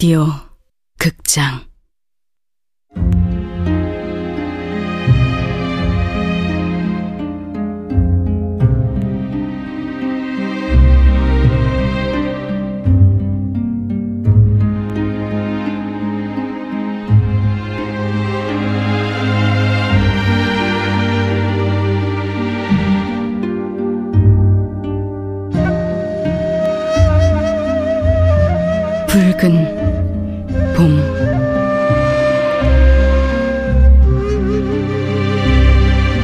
라디오 극장. 붉은 봄.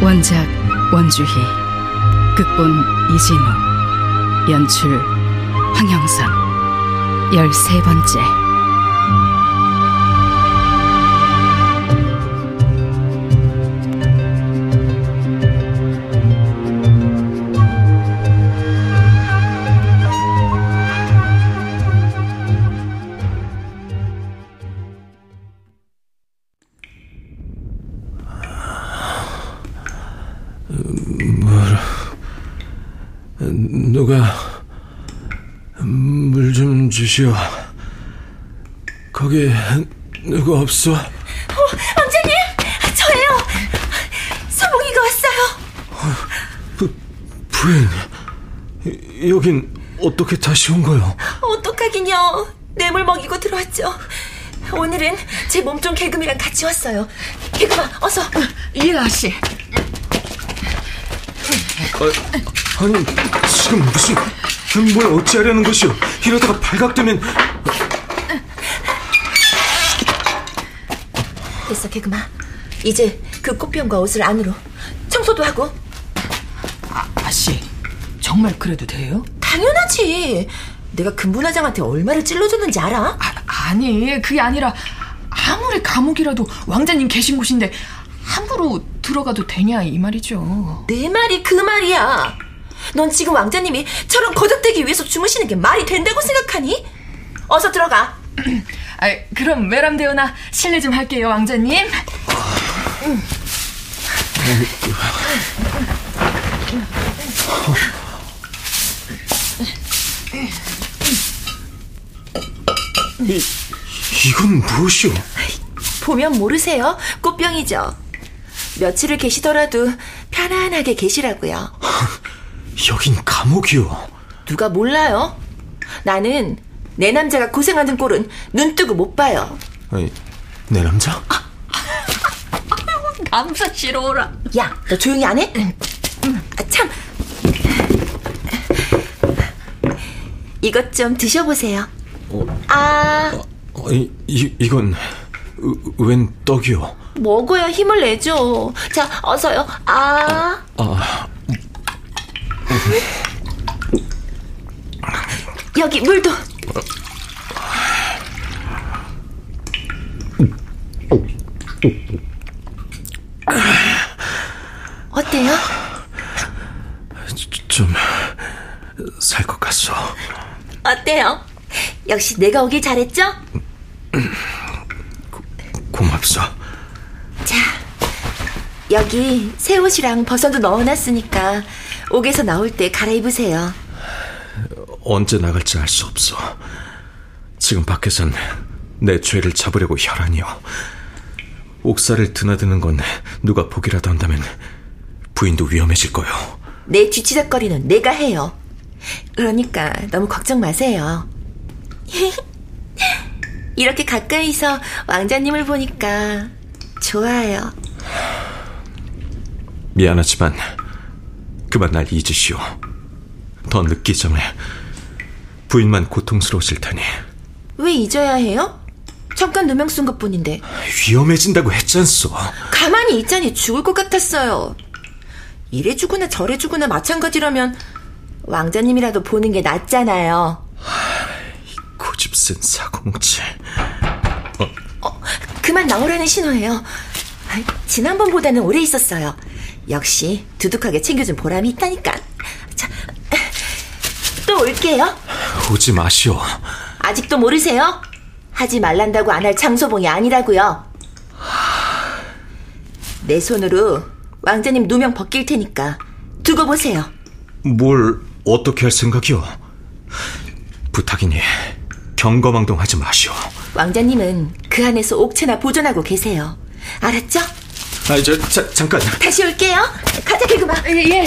원작 원주희 극본 이진우 연출 황영선. 열세 번째 누가 물 좀 주시오. 거기 누구 없어? 어, 왕자님, 저예요. 서봉이가 왔어요. 부, 부인, 여긴 어떻게 다시 온 거요? 어떡하긴요. 뇌물 먹이고 들어왔죠. 오늘은 제 몸종 개금이랑 같이 왔어요. 개금아, 어서. 이라 씨. 아, 아니, 지금 무슨, 뭘 어찌하려는 것이오? 이러다가 발각되면... 됐어, 개금아. 이제 그 꽃병과 옷을 안으로. 청소도 하고. 아, 아씨, 정말 그래도 돼요? 당연하지. 내가 금분화장한테 얼마를 찔러줬는지 알아? 아, 아니, 그게 아니라 아무리 감옥이라도 왕자님 계신 곳인데 함부로 들어가도 되냐 이 말이죠. 내 말이 그 말이야. 넌 지금 왕자님이 저런 거적대기 위해서 주무시는 게 말이 된다고 생각하니? 어서 들어가. 아, 그럼 외람되오나 실례 좀 할게요, 왕자님. 이, 이건 무엇이오? 보면 모르세요. 꽃병이죠. 며칠을 계시더라도 편안하게 계시라고요. 여긴 감옥이오. 누가 몰라요? 나는 내 남자가 고생하는 꼴은 눈 뜨고 못 봐요. 아니, 내 남자? 감사시러워라. 야, 너 조용히 안 해? 아, 참. 이것 좀 드셔보세요. 어, 아, 어, 이, 이, 이건 으, 웬 떡이오? 먹어야 힘을 내죠. 자, 어서요. 아, 아, 여기 물도. 어때요? 좀 살 것 같소. 어때요? 역시 내가 오길 잘했죠? 고맙소. 자, 여기 새 옷이랑 버섯도 넣어놨으니까 옥에서 나올 때 갈아입으세요. 언제 나갈지 알 수 없어. 지금 밖에선 내 죄를 잡으려고 혈안이요. 옥사를 드나드는 건 누가 보기라도 한다면 부인도 위험해질 거요. 내 뒤치다거리는 내가 해요. 그러니까 너무 걱정 마세요. 이렇게 가까이서 왕자님을 보니까 좋아요. 미안하지만 그만 날 잊으시오. 더 늦기 전에 부인만 고통스러우실 테니 왜 잊어야 해요? 잠깐 누명 쓴 것뿐인데 위험해진다고 했잖소. 가만히 있자니 죽을 것 같았어요. 이래 주거나 저래 주거나 마찬가지라면 왕자님이라도 보는 게 낫잖아요. 고집센 사고뭉치. 어, 그만 나오라는 신호예요. 아, 지난번보다는 오래 있었어요. 역시 두둑하게 챙겨준 보람이 있다니까. 자, 또 올게요. 오지 마시오. 아직도 모르세요? 하지 말란다고 안 할 장소봉이 아니라고요. 내 손으로 왕자님 누명 벗길 테니까 두고 보세요. 뭘 어떻게 할 생각이오? 부탁이니 경거망동하지 마시오. 왕자님은 그 안에서 옥체나 보존하고 계세요. 알았죠? 아, 저, 자, 잠깐. 다시 올게요. 가자, 개구마. 예, 예.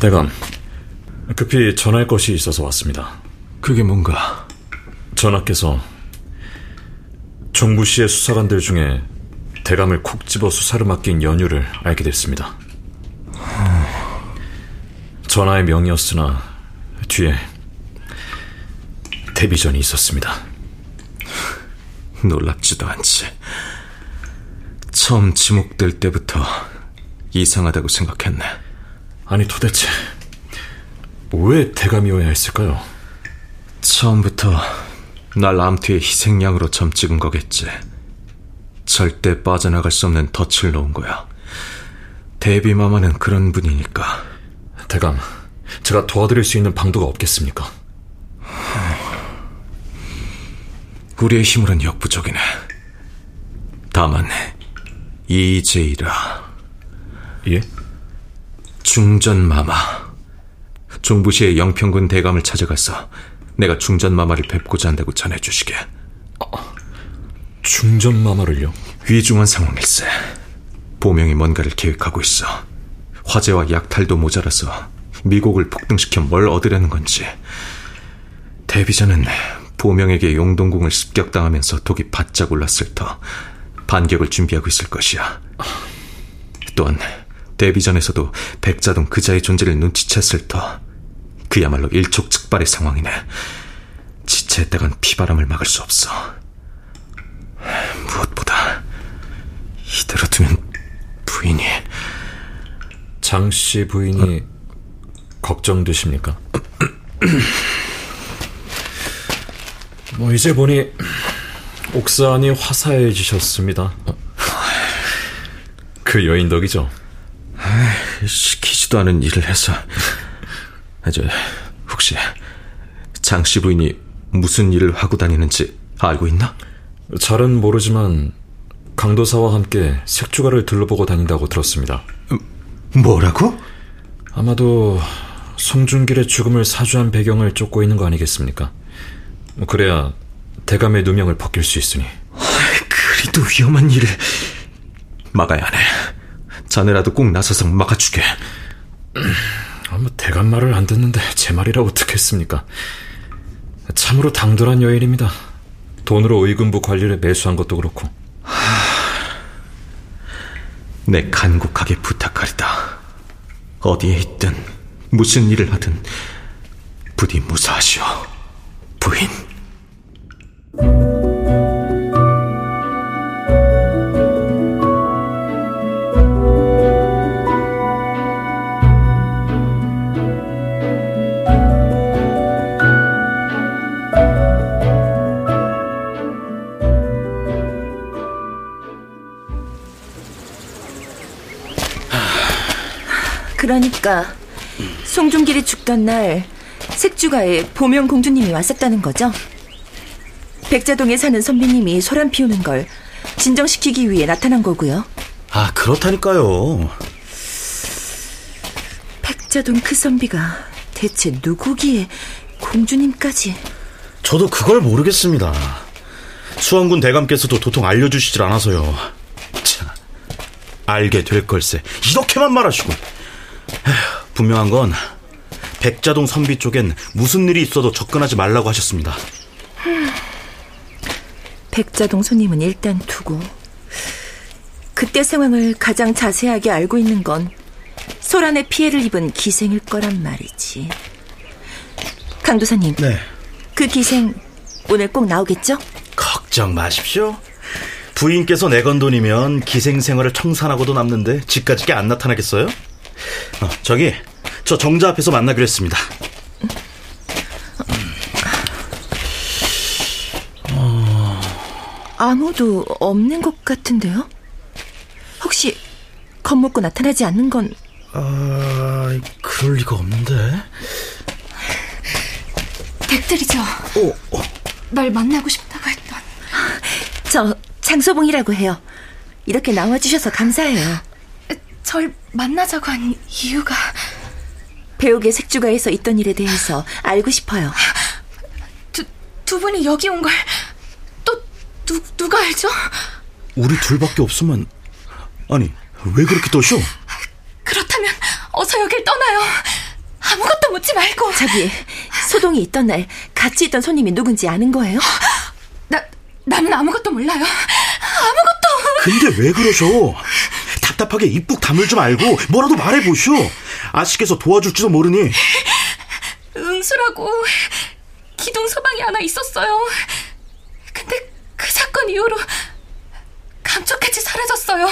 대감, 급히 전할 것이 있어서 왔습니다. 그게 뭔가? 전하께서 정부 씨의 수사관들 중에 대감을 콕 집어 수사를 맡긴 연유를 알게 됐습니다. 전하의 명이었으나 뒤에 데뷔전이 있었습니다. 놀랍지도 않지. 처음 지목될 때부터 이상하다고 생각했네. 아니 도대체 왜 대감이어야 했을까요? 처음부터 날 암투의 희생양으로 점 찍은 거겠지. 절대 빠져나갈 수 없는 덫을 놓은 거야. 데뷔마마는 그런 분이니까. 대감, 제가 도와드릴 수 있는 방도가 없겠습니까? 우리의 힘으론 역부족이네. 다만 이제이라 예? 중전마마 종부시의 영평군 대감을 찾아가서 내가 중전마마를 뵙고자 한다고 전해주시게. 중전 마마를요? 위중한 상황일세. 보명이 뭔가를 계획하고 있어. 화재와 약탈도 모자라서 미국을 폭등시켜 뭘 얻으려는 건지. 데뷔전은 보명에게 용동궁을 습격당하면서 독이 바짝 올랐을 터 반격을 준비하고 있을 것이야. 또한 데뷔전에서도 백자동 그자의 존재를 눈치챘을 터 그야말로 일촉즉발의 상황이네. 지체했다간 피바람을 막을 수 없어. 무엇보다 이대로 두면 부인이 장 씨 부인이 걱정되십니까? 뭐 이제 보니 옥사안이 화사해지셨습니다. 그 여인 덕이죠. 시키지도 않은 일을 해서 아, 저 혹시 장 씨 부인이 무슨 일을 하고 다니는지 알고 있나? 잘은 모르지만 강도사와 함께 색주가를 둘러보고 다닌다고 들었습니다. 뭐라고? 아마도 송중길의 죽음을 사주한 배경을 쫓고 있는 거 아니겠습니까? 뭐 그래야 대감의 누명을 벗길 수 있으니. 그리도 위험한 일을 막아야 하네. 자네라도 꼭 나서서 막아주게. 아, 뭐 대감 말을 안 듣는데 제 말이라 어떻겠습니까? 참으로 당돌한 여인입니다. 돈으로 의금부 관리를 매수한 것도 그렇고. 내 간곡하게 부탁하리다. 어디에 있든 무슨 일을 하든 부디 무사하시오, 부인. 그러니까 송중길이 죽던 날 색주가에 보명 공주님이 왔었다는 거죠? 백자동에 사는 선비님이 소란 피우는 걸 진정시키기 위해 나타난 거고요. 아, 그렇다니까요. 백자동 그 선비가 대체 누구기에 공주님까지? 저도 그걸 모르겠습니다. 수원군 대감께서도 도통 알려주시질 않아서요. 참, 알게 될 걸세. 이렇게만 말하시고. 분명한 건 백자동 선비 쪽엔 무슨 일이 있어도 접근하지 말라고 하셨습니다. 백자동 손님은 일단 두고 그때 상황을 가장 자세하게 알고 있는 건 소란에 피해를 입은 기생일 거란 말이지. 강도사님, 네. 그 기생 오늘 꼭 나오겠죠? 걱정 마십시오. 부인께서 내건 돈이면 기생 생활을 청산하고도 남는데 집까지 안 나타나겠어요? 어, 저기 저 정자 앞에서 만나기로 했습니다. 아무도 없는 것 같은데요? 혹시 겁먹고 나타나지 않는 건 아, 그럴 리가 없는데. 댁들이죠. 어, 어. 날 만나고 싶다고 했던. 저 장소봉이라고 해요. 이렇게 나와주셔서 감사해요. 절 만나자고 한 이유가 배우계 색주가에서 있던 일에 대해서 알고 싶어요. 두, 두 분이 여기 온 걸또 누가 알죠? 우리 둘밖에 없으면 아니 왜 그렇게 떠셔? 그렇다면 어서 여길 떠나요. 아무것도 묻지 말고. 자기 소동이 있던 날 같이 있던 손님이 누군지 아는 거예요? 나 나는 아무것도 몰라요. 아무것도. 근데 왜 그러셔? 답답하게 입국 다물지 말고 뭐라도 말해보시오. 아씨께서 도와줄지도 모르니. 응수라고 기둥 서방이 하나 있었어요. 근데 그 사건 이후로 감쪽같이 사라졌어요.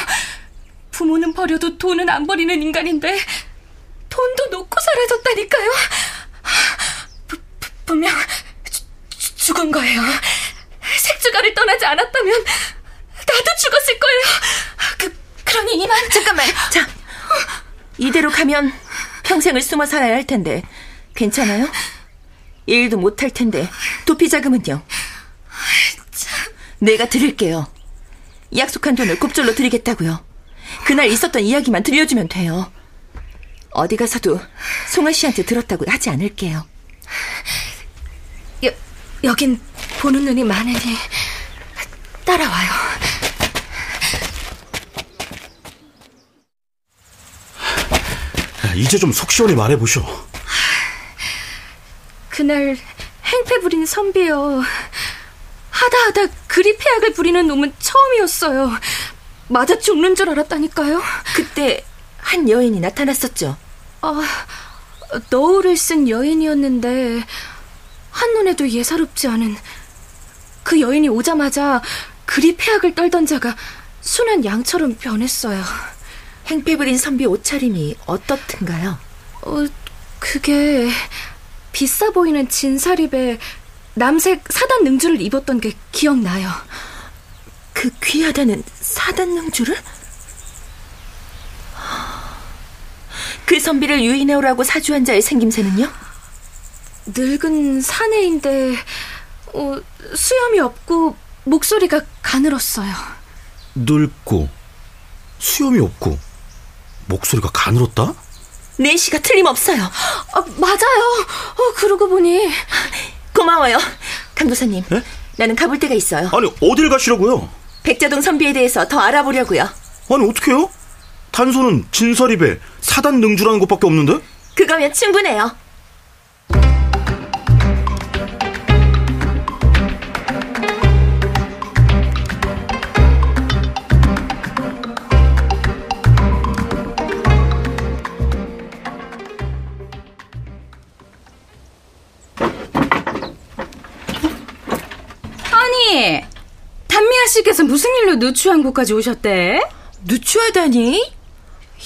부모는 버려도 돈은 안 버리는 인간인데 돈도 놓고 사라졌다니까요. 부, 부, 분명 주, 죽은 거예요. 색주가를 떠나지 않았다면 나도 죽었을 거예요. 그, 그러니 이만 잠깐만. 자, 이대로 가면 평생을 숨어 살아야 할 텐데 괜찮아요? 일도 못 할 텐데 도피 자금은요? 내가 드릴게요. 약속한 돈을 곱절로 드리겠다고요. 그날 있었던 이야기만 들려주면 돼요. 어디 가서도 송아 씨한테 들었다고 하지 않을게요. 여, 여긴 보는 눈이 많으니 따라와요. 이제 좀 속 시원히 말해보쇼. 그날 행패 부린 선비요. 하다 하다 그리 폐악을 부리는 놈은 처음이었어요. 맞아 죽는 줄 알았다니까요. 그때 한 여인이 나타났었죠. 아, 너울을 쓴 여인이었는데 한눈에도 예사롭지 않은 그 여인이 오자마자 그리 폐악을 떨던 자가 순한 양처럼 변했어요. 행패 부린 선비 옷차림이 어떻든가요? 어, 그게 비싸 보이는 진사립에 남색 사단 능주를 입었던 게 기억나요. 그 귀하다는 사단 능주를? 그 선비를 유인해오라고 사주한 자의 생김새는요? 늙은 사내인데 어, 수염이 없고 목소리가 가늘었어요. 늙고 수염이 없고 목소리가 가늘었다? 내시가 틀림없어요. 아, 맞아요. 어, 그러고 보니 고마워요. 강도사님. 네? 나는 가볼 데가 있어요. 아니 어딜 가시려고요? 백자동 선비에 대해서 더 알아보려고요. 아니 어떡해요? 단소는 진서립에 사단 능주라는 것밖에 없는데? 그거면 충분해요. 씨께서 무슨 일로 누추항구까지 오셨대? 누추하다니?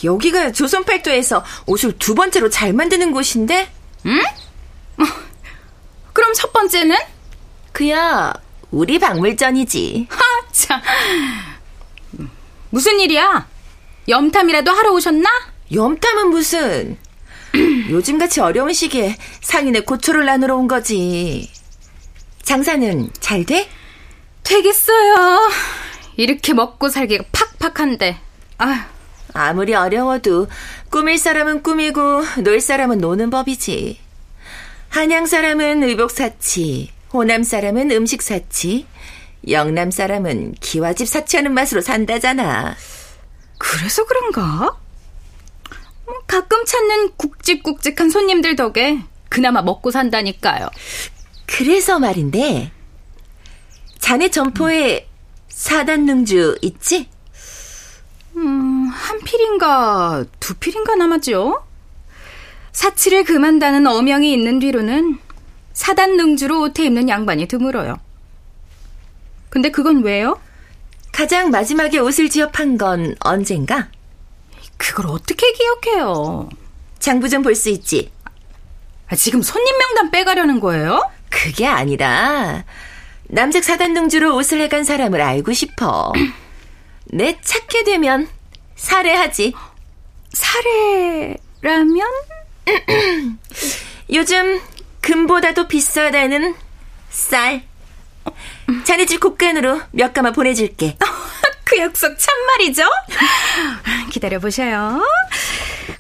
여기가 조선팔도에서 옷을 두 번째로 잘 만드는 곳인데? 응? 어, 그럼 첫 번째는? 그야 우리 박물전이지. 하, 참. 무슨 일이야? 염탐이라도 하러 오셨나? 염탐은 무슨? 요즘같이 어려운 시기에 상인의 고초를 나누러 온 거지. 장사는 잘 돼? 되겠어요. 이렇게 먹고 살기가 팍팍한데. 아휴. 아무리 어려워도 꾸밀 사람은 꾸미고 놀 사람은 노는 법이지. 한양 사람은 의복 사치, 호남 사람은 음식 사치, 영남 사람은 기와집 사치하는 맛으로 산다잖아. 그래서 그런가? 뭐 가끔 찾는 굵직굵직한 손님들 덕에 그나마 먹고 산다니까요. 그래서 말인데, 자네 점포에 사단능주 있지? 음, 한 필인가 두 필인가 남았죠. 사치를 금한다는 어명이 있는 뒤로는 사단 능주로 옷에 입는 양반이 드물어요. 근데 그건 왜요? 가장 마지막에 옷을 지업한 건 언젠가? 그걸 어떻게 기억해요? 장부 좀 볼 수 있지? 아, 지금 손님 명단 빼가려는 거예요? 그게 아니라 남색 사단능주로 옷을 해간 사람을 알고 싶어. 내 찾게 되면 살해하지. 살해라면? 요즘 금보다도 비싸다는 쌀. 자네 집 곡간으로 몇 가마 보내줄게. 그 약속 참말이죠? 기다려보셔요.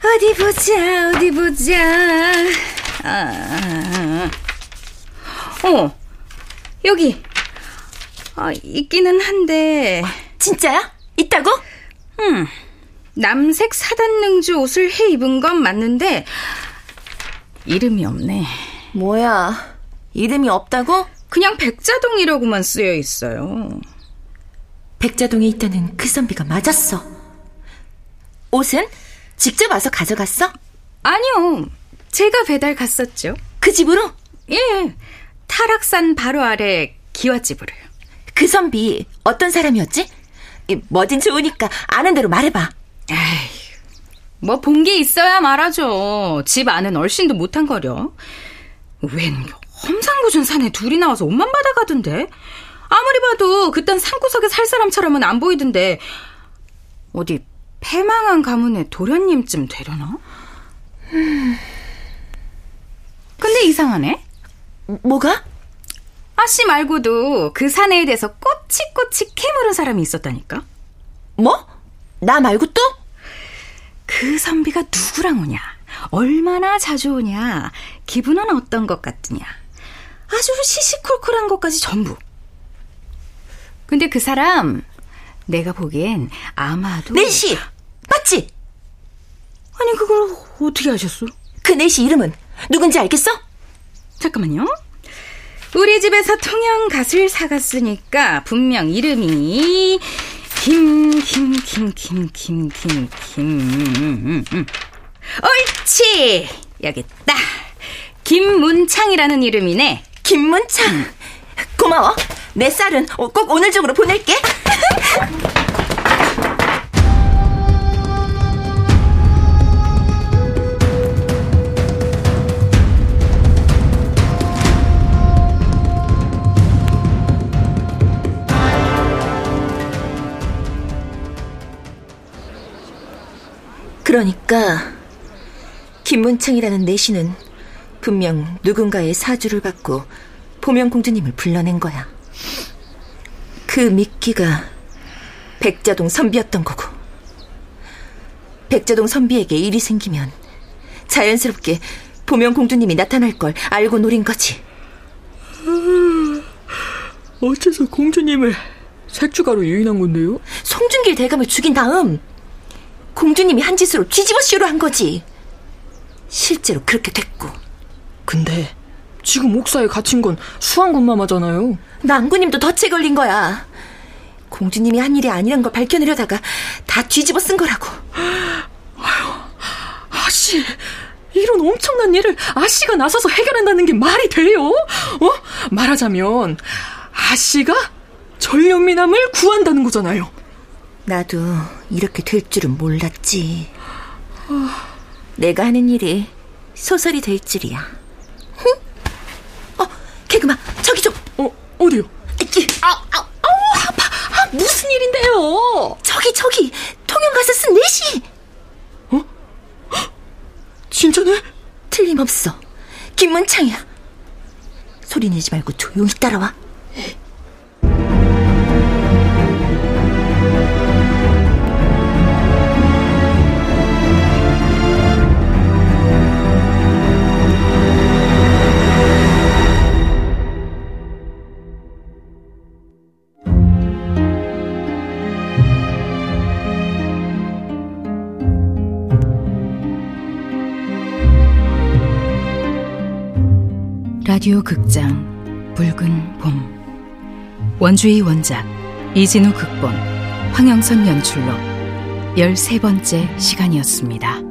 어디 보자, 어디 보자. 아, 어, 여기. 아, 있기는 한데. 진짜야? 있다고? 음, 남색 사단능주 옷을 해 입은 건 맞는데, 이름이 없네. 뭐야, 이름이 없다고? 그냥 백자동이라고만 쓰여 있어요. 백자동에 있다는 그 선비가 맞았어. 옷은 직접 와서 가져갔어? 아니요. 제가 배달 갔었죠. 그 집으로? 예. 타락산 바로 아래 기와집으로요. 그 선비 어떤 사람이었지? 뭐든 좋으니까 아는 대로 말해봐. 에이, 뭐 본 게 있어야 말하죠. 집 안은 얼씬도 못한 거려. 웬 험상궂은 산에 둘이 나와서 옷만 받아가던데. 아무리 봐도 그딴 산구석에 살 사람처럼은 안 보이던데. 어디 패망한 가문의 도련님쯤 되려나? 근데 이상하네. 뭐가? 아씨 말고도 그 사내에 대해서 꼬치꼬치 캐물은 사람이 있었다니까. 뭐? 나 말고 또? 그 선비가 누구랑 오냐? 얼마나 자주 오냐? 기분은 어떤 것 같으냐? 아주 시시콜콜한 것까지 전부. 근데 그 사람 내가 보기엔 아마도 내시 맞지? 아니 그걸 어떻게 아셨어? 그 내시 이름은 누군지 알겠어? 잠깐만요. 우리 집에서 통영 갓을 사갔으니까 분명 이름이 김, 김, 김, 김, 김, 김, 김. 옳지! 여기 있다. 김문창이라는 이름이네. 김문창. 고마워. 내 쌀은 꼭 오늘 중으로 보낼게. 그러니까 김문창이라는 내시는 분명 누군가의 사주를 받고 보명 공주님을 불러낸 거야. 그 미끼가 백자동 선비였던 거고. 백자동 선비에게 일이 생기면 자연스럽게 보명 공주님이 나타날 걸 알고 노린 거지. 어째서 공주님을 색주가로 유인한 건데요? 송중길 대감을 죽인 다음 공주님이 한 짓으로 뒤집어 씌우려 한 거지. 실제로 그렇게 됐고. 근데 지금 옥사에 갇힌 건 수왕군 마마잖아요. 낭구님도 덫에 걸린 거야. 공주님이 한 일이 아니란 걸 밝혀내려다가 다 뒤집어 쓴 거라고. 아씨, 이런 엄청난 일을 아씨가 나서서 해결한다는 게 말이 돼요? 어? 말하자면 아씨가 전련미남을 구한다는 거잖아요. 나도 이렇게 될 줄은 몰랐지. 내가 하는 일이 소설이 될 줄이야. 어, 개그마, 저기 좀. 어, 어디요? 아, 아, 아우, 아파. 아, 무슨 일인데요? 저기, 저기, 통영 가서 쓴 내시. 어? 진짜네? 틀림없어. 김문창이야. 소리 내지 말고 조용히 따라와. 라디오 극장 붉은 봄 원주의 원작 이진우 극본 황영선 연출로 13번째 시간이었습니다.